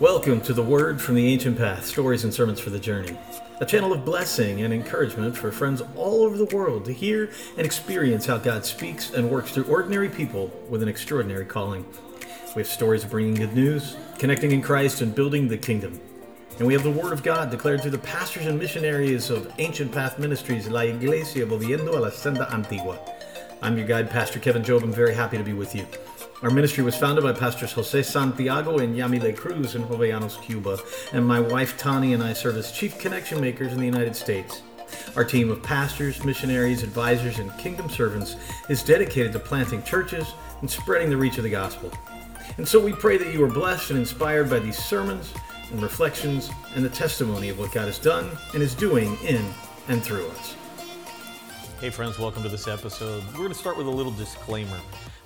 Welcome to the Word from the Ancient Path Stories and Sermons for the Journey, a channel of blessing and encouragement for friends all over the world to hear and experience how God speaks and works through ordinary people with an extraordinary calling. We have stories of bringing good news, connecting in Christ, and building the kingdom. And we have the Word of God declared through the pastors and missionaries of Ancient Path Ministries, La Iglesia Volviendo a la Senda Antigua. I'm your guide, Pastor Kevin Jobe. I'm very happy to be with you. Our ministry was founded by Pastors Jose Santiago and Yamile Cruz in Jovellanos, Cuba, and my wife Tani and I serve as chief connection makers in the United States. Our team of pastors, missionaries, advisors, and kingdom servants is dedicated to planting churches and spreading the reach of the gospel. And so we pray that you are blessed and inspired by these sermons and reflections and the testimony of what God has done and is doing in and through us. Hey, friends, welcome to this episode. We're going to start with a little disclaimer.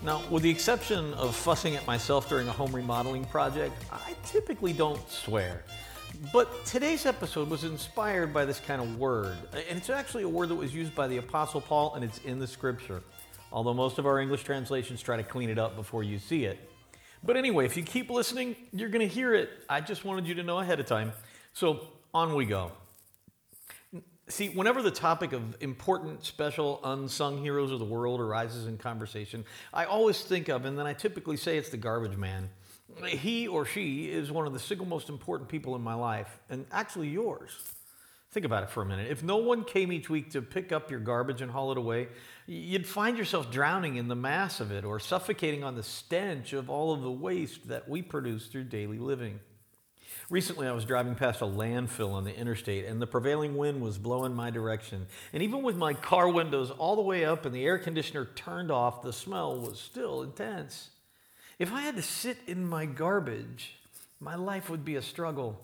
Now, with the exception of fussing at myself during a home remodeling project, I typically don't swear. But today's episode was inspired by this kind of word. And it's actually a word that was used by the Apostle Paul, and it's in the scripture. Although most of our English translations try to clean it up before you see it. But anyway, if you keep listening, you're going to hear it. I just wanted you to know ahead of time. So on we go. See, whenever the topic of important, special, unsung heroes of the world arises in conversation, I always think of, and then I typically say it's the garbage man. He or she is one of the single most important people in my life, and actually yours. Think about it for a minute. If no one came each week to pick up your garbage and haul it away, you'd find yourself drowning in the mass of it or suffocating on the stench of all of the waste that we produce through daily living. Recently, I was driving past a landfill on the interstate, and the prevailing wind was blowing my direction. And even with my car windows all the way up and the air conditioner turned off, the smell was still intense. If I had to sit in my garbage, my life would be a struggle.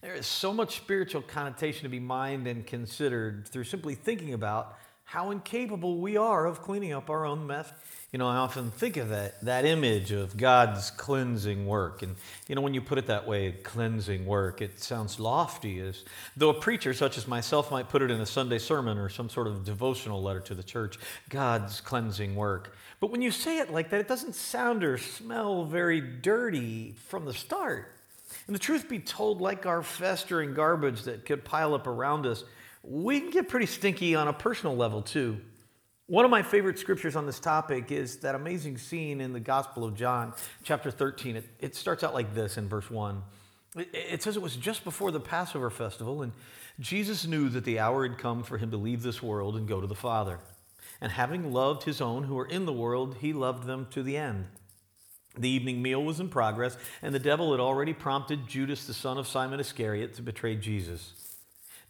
There is so much spiritual connotation to be mined and considered through simply thinking about how incapable we are of cleaning up our own mess. You know, I often think of that, that image of God's cleansing work. And, you know, when you put it that way, cleansing work, it sounds lofty, as though a preacher such as myself might put it in a Sunday sermon or some sort of devotional letter to the church God's cleansing work. But when you say it like that, it doesn't sound or smell very dirty from the start. And the truth be told, like our festering garbage that could pile up around us, we can get pretty stinky on a personal level too. One of my favorite scriptures on this topic is that amazing scene in the Gospel of John, chapter 13. It, it starts out like this in verse 1. It, it says it was just before the Passover festival, and Jesus knew that the hour had come for him to leave this world and go to the Father. And having loved his own who were in the world, he loved them to the end. The evening meal was in progress, and the devil had already prompted Judas, the son of Simon Iscariot, to betray Jesus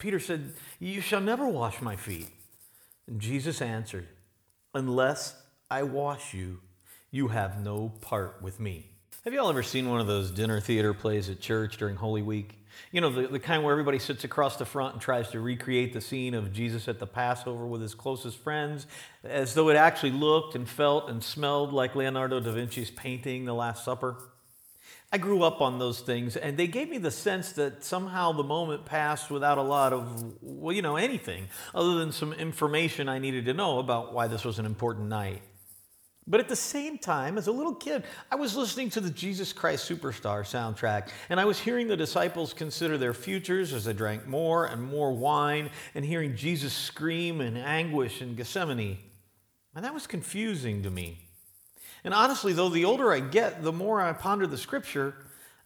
Peter said, You shall never wash my feet. And Jesus answered, Unless I wash you, you have no part with me. Have you all ever seen one of those dinner theater plays at church during Holy Week? You know, the, the kind where everybody sits across the front and tries to recreate the scene of Jesus at the Passover with his closest friends, as though it actually looked and felt and smelled like Leonardo da Vinci's painting, The Last Supper. I grew up on those things, and they gave me the sense that somehow the moment passed without a lot of, well, you know, anything other than some information I needed to know about why this was an important night. But at the same time, as a little kid, I was listening to the Jesus Christ Superstar soundtrack, and I was hearing the disciples consider their futures as they drank more and more wine, and hearing Jesus scream in anguish in Gethsemane. And that was confusing to me. And honestly, though, the older I get, the more I ponder the scripture,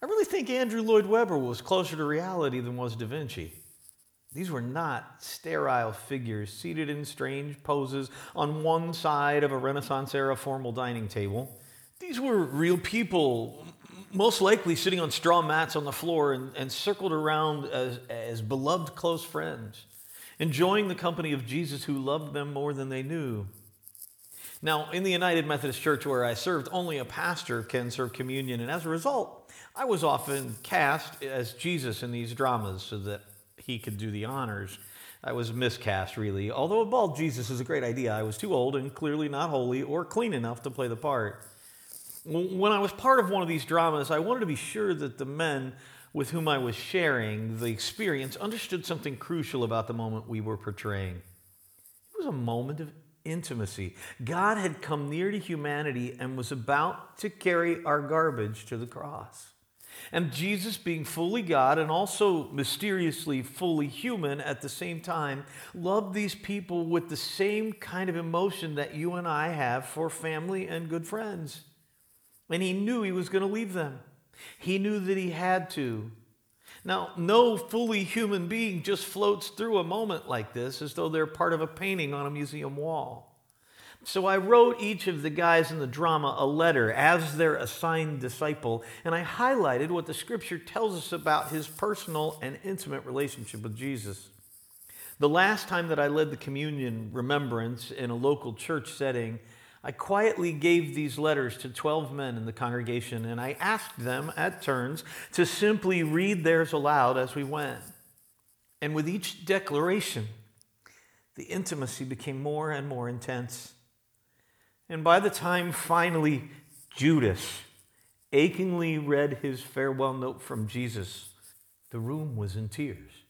I really think Andrew Lloyd Webber was closer to reality than was Da Vinci. These were not sterile figures seated in strange poses on one side of a Renaissance era formal dining table. These were real people, most likely sitting on straw mats on the floor and, and circled around as, as beloved close friends, enjoying the company of Jesus who loved them more than they knew. Now, in the United Methodist Church where I served, only a pastor can serve communion, and as a result, I was often cast as Jesus in these dramas so that he could do the honors. I was miscast, really. Although a bald Jesus is a great idea, I was too old and clearly not holy or clean enough to play the part. When I was part of one of these dramas, I wanted to be sure that the men with whom I was sharing the experience understood something crucial about the moment we were portraying. It was a moment of intimacy. God had come near to humanity and was about to carry our garbage to the cross. And Jesus, being fully God and also mysteriously fully human at the same time, loved these people with the same kind of emotion that you and I have for family and good friends. And he knew he was going to leave them, he knew that he had to. Now, no fully human being just floats through a moment like this as though they're part of a painting on a museum wall. So I wrote each of the guys in the drama a letter as their assigned disciple, and I highlighted what the scripture tells us about his personal and intimate relationship with Jesus. The last time that I led the communion remembrance in a local church setting, I quietly gave these letters to 12 men in the congregation, and I asked them at turns to simply read theirs aloud as we went. And with each declaration, the intimacy became more and more intense. And by the time finally Judas achingly read his farewell note from Jesus, the room was in tears.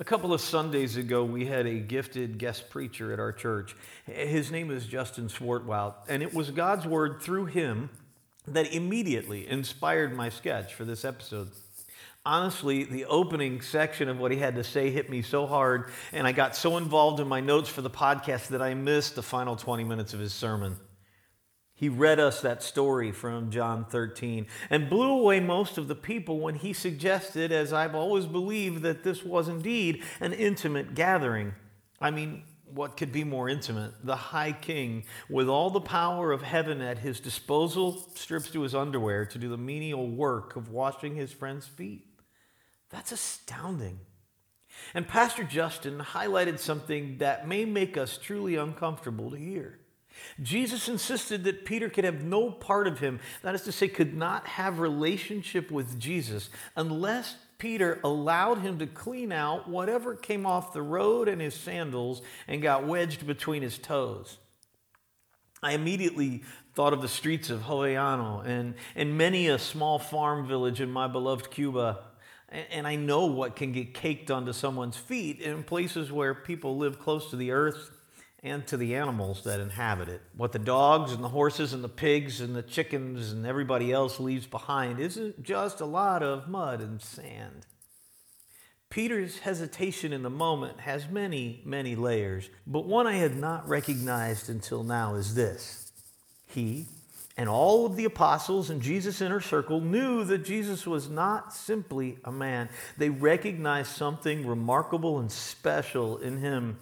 A couple of Sundays ago, we had a gifted guest preacher at our church. His name is Justin Swartwout, and it was God's word through him that immediately inspired my sketch for this episode. Honestly, the opening section of what he had to say hit me so hard, and I got so involved in my notes for the podcast that I missed the final 20 minutes of his sermon. He read us that story from John 13 and blew away most of the people when he suggested, as I've always believed, that this was indeed an intimate gathering. I mean, what could be more intimate? The high king, with all the power of heaven at his disposal, strips to his underwear to do the menial work of washing his friend's feet. That's astounding. And Pastor Justin highlighted something that may make us truly uncomfortable to hear. Jesus insisted that Peter could have no part of him, that is to say, could not have relationship with Jesus unless Peter allowed him to clean out whatever came off the road and his sandals and got wedged between his toes. I immediately thought of the streets of Jovellano and, and many a small farm village in my beloved Cuba and I know what can get caked onto someone's feet in places where people live close to the earth and to the animals that inhabit it. What the dogs and the horses and the pigs and the chickens and everybody else leaves behind isn't just a lot of mud and sand. Peter's hesitation in the moment has many, many layers, but one I had not recognized until now is this. He and all of the apostles and Jesus' inner circle knew that Jesus was not simply a man. They recognized something remarkable and special in him.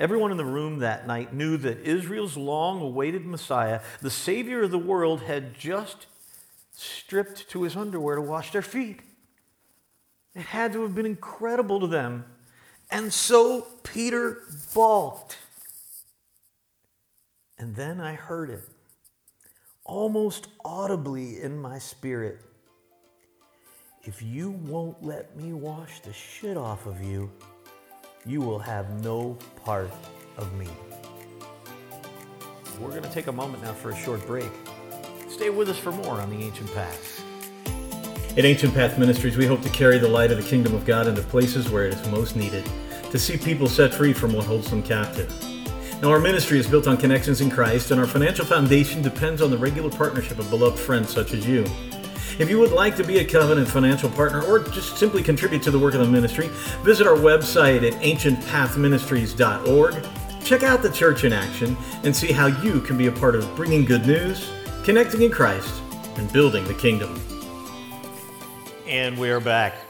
Everyone in the room that night knew that Israel's long awaited Messiah, the Savior of the world, had just stripped to his underwear to wash their feet. It had to have been incredible to them. And so Peter balked. And then I heard it almost audibly in my spirit. If you won't let me wash the shit off of you, you will have no part of me. We're going to take a moment now for a short break. Stay with us for more on the Ancient Path. At Ancient Path Ministries, we hope to carry the light of the kingdom of God into places where it is most needed, to see people set free from what holds them captive. Now, our ministry is built on connections in Christ, and our financial foundation depends on the regular partnership of beloved friends such as you. If you would like to be a covenant financial partner or just simply contribute to the work of the ministry, visit our website at ancientpathministries.org. Check out the church in action and see how you can be a part of bringing good news, connecting in Christ, and building the kingdom. And we are back.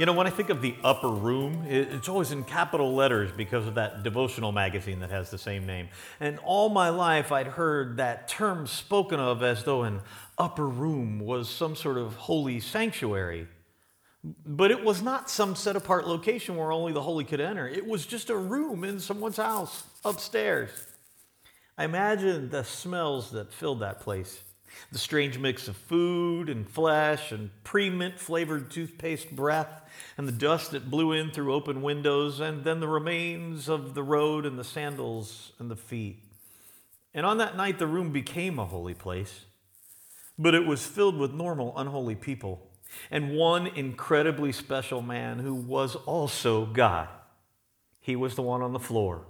You know, when I think of the upper room, it's always in capital letters because of that devotional magazine that has the same name. And all my life, I'd heard that term spoken of as though an upper room was some sort of holy sanctuary. But it was not some set apart location where only the holy could enter, it was just a room in someone's house upstairs. I imagine the smells that filled that place The strange mix of food and flesh and pre mint flavored toothpaste breath and the dust that blew in through open windows, and then the remains of the road and the sandals and the feet. And on that night, the room became a holy place, but it was filled with normal, unholy people and one incredibly special man who was also God. He was the one on the floor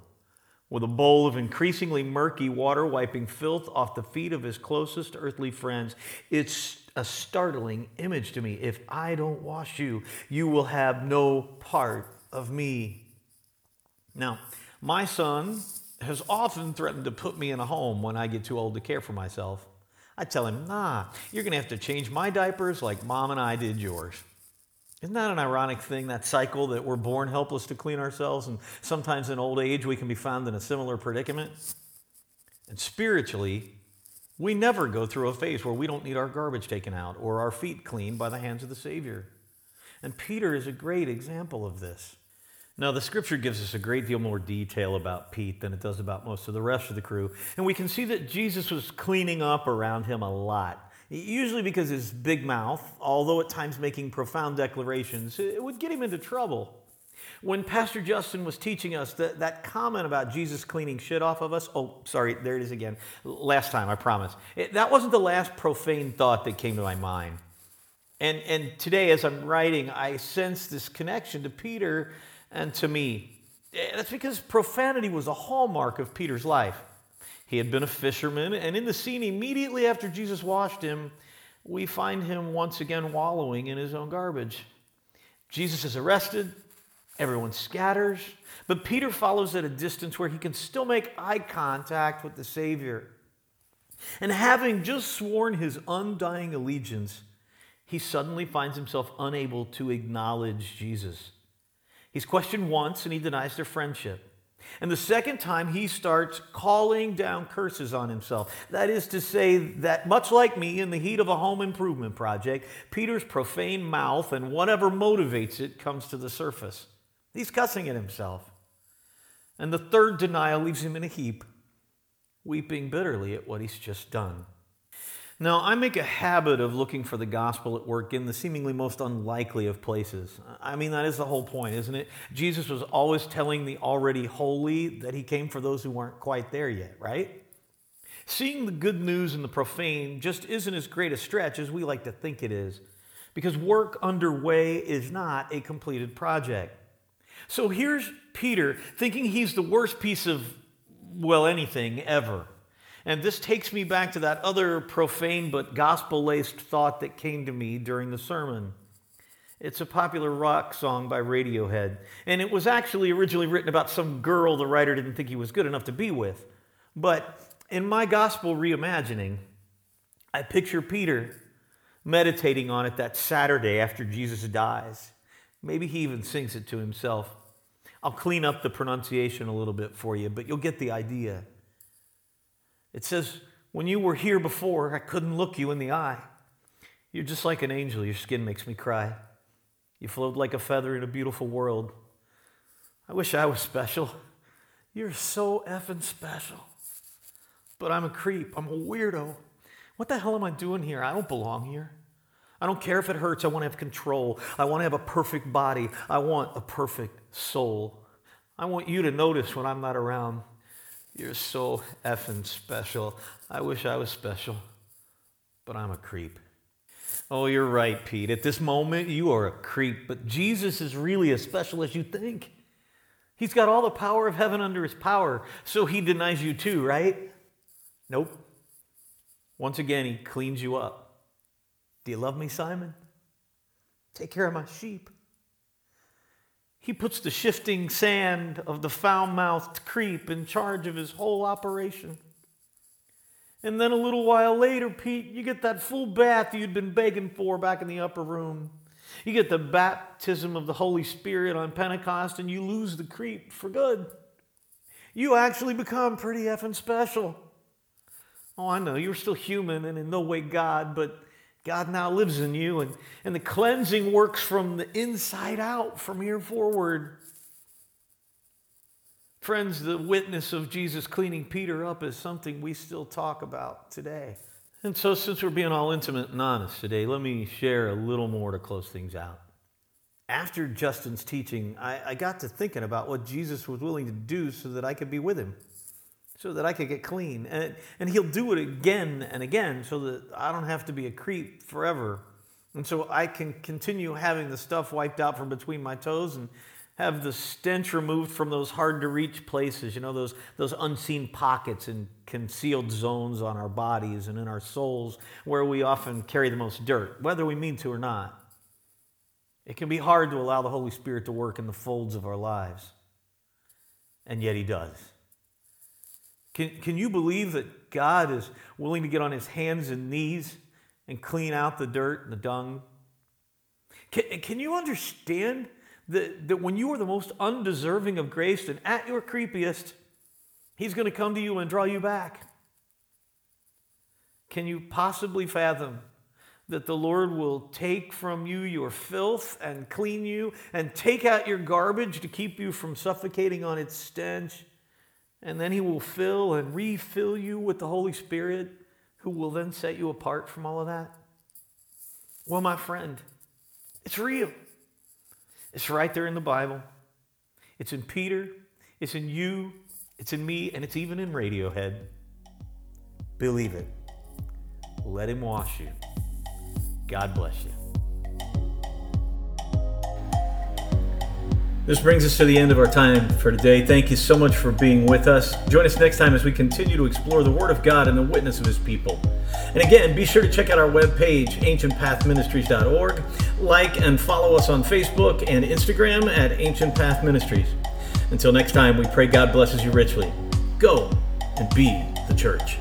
with a bowl of increasingly murky water wiping filth off the feet of his closest earthly friends. It's a startling image to me. If I don't wash you, you will have no part of me. Now, my son has often threatened to put me in a home when I get too old to care for myself. I tell him, nah, you're going to have to change my diapers like mom and I did yours. Isn't that an ironic thing, that cycle that we're born helpless to clean ourselves, and sometimes in old age we can be found in a similar predicament? And spiritually, we never go through a phase where we don't need our garbage taken out or our feet cleaned by the hands of the Savior. And Peter is a great example of this. Now, the scripture gives us a great deal more detail about Pete than it does about most of the rest of the crew. And we can see that Jesus was cleaning up around him a lot. Usually because his big mouth, although at times making profound declarations, it would get him into trouble. When Pastor Justin was teaching us that, that comment about Jesus cleaning shit off of us, oh, sorry, there it is again. Last time, I promise. It, that wasn't the last profane thought that came to my mind. And, and today, as I'm writing, I sense this connection to Peter and to me. Eh, that's because profanity was a hallmark of Peter's life. He had been a fisherman, and in the scene immediately after Jesus washed him, we find him once again wallowing in his own garbage. Jesus is arrested, everyone scatters, but Peter follows at a distance where he can still make eye contact with the Savior. And having just sworn his undying allegiance, he suddenly finds himself unable to acknowledge Jesus. He's questioned once and he denies their friendship. And the second time, he starts calling down curses on himself. That is to say, that much like me in the heat of a home improvement project, Peter's profane mouth and whatever motivates it comes to the surface. He's cussing at himself. And the third denial leaves him in a heap, weeping bitterly at what he's just done. Now, I make a habit of looking for the gospel at work in the seemingly most unlikely of places. I mean, that is the whole point, isn't it? Jesus was always telling the already holy that he came for those who weren't quite there yet, right? Seeing the good news in the profane just isn't as great a stretch as we like to think it is, because work underway is not a completed project. So here's Peter thinking he's the worst piece of, well, anything ever. And this takes me back to that other profane but gospel laced thought that came to me during the sermon. It's a popular rock song by Radiohead, and it was actually originally written about some girl the writer didn't think he was good enough to be with. But in my gospel reimagining, I picture Peter meditating on it that Saturday after Jesus dies. Maybe he even sings it to himself. I'll clean up the pronunciation a little bit for you, but you'll get the idea. It says, When you were here before, I couldn't look you in the eye. You're just like an angel. Your skin makes me cry. You float like a feather in a beautiful world. I wish I was special. You're so effing special. But I'm a creep. I'm a weirdo. What the hell am I doing here? I don't belong here. I don't care if it hurts. I want to have control. I want to have a perfect body. I want a perfect soul. I want you to notice when I'm not around. You're so effing special. I wish I was special, but I'm a creep. Oh, you're right, Pete. At this moment, you are a creep, but Jesus is really as special as you think. He's got all the power of heaven under his power, so he denies you too, right? Nope. Once again, he cleans you up. Do you love me, Simon? Take care of my sheep. He puts the shifting sand of the foul mouthed creep in charge of his whole operation. And then a little while later, Pete, you get that full bath you'd been begging for back in the upper room. You get the baptism of the Holy Spirit on Pentecost, and you lose the creep for good. You actually become pretty effing special. Oh, I know, you're still human and in no way God, but God now lives in you, and, and the cleansing works from the inside out from here forward. Friends, the witness of Jesus cleaning Peter up is something we still talk about today. And so, since we're being all intimate and honest today, let me share a little more to close things out. After Justin's teaching, I, I, got to thinking about what Jesus was willing to do so that I could be with him, so that I could get clean. And, and he'll do it again and again so that I don't have to be a creep forever. And so I can continue having the stuff wiped out from between my toes and have the stench removed from those hard to reach places, you know, those, those unseen pockets and concealed zones on our bodies and in our souls where we often carry the most dirt, whether we mean to or not. It can be hard to allow the Holy Spirit to work in the folds of our lives, and yet He does. Can, can you believe that God is willing to get on His hands and knees and clean out the dirt and the dung? Can, can you understand? that, that when you are the most undeserving of grace and at your creepiest, He's going to come to you and draw you back. Can you possibly fathom that the Lord will take from you your filth and clean you and take out your garbage to keep you from suffocating on its stench? And then He will fill and refill you with the Holy Spirit, who will then set you apart from all of that? Well, my friend, it's real. It's right there in the Bible. It's in Peter, it's in you, it's in me, and it's even in Radiohead. Believe it. Let Him wash you. God bless you. This brings us to the end of our time for today. Thank you so much for being with us. Join us next time as we continue to explore the Word of God and the witness of His people. And again, be sure to check out our webpage, ancientpathministries.org. Like and follow us on Facebook and Instagram at Ancient Path Ministries. Until next time, we pray God blesses you richly. Go and be the church.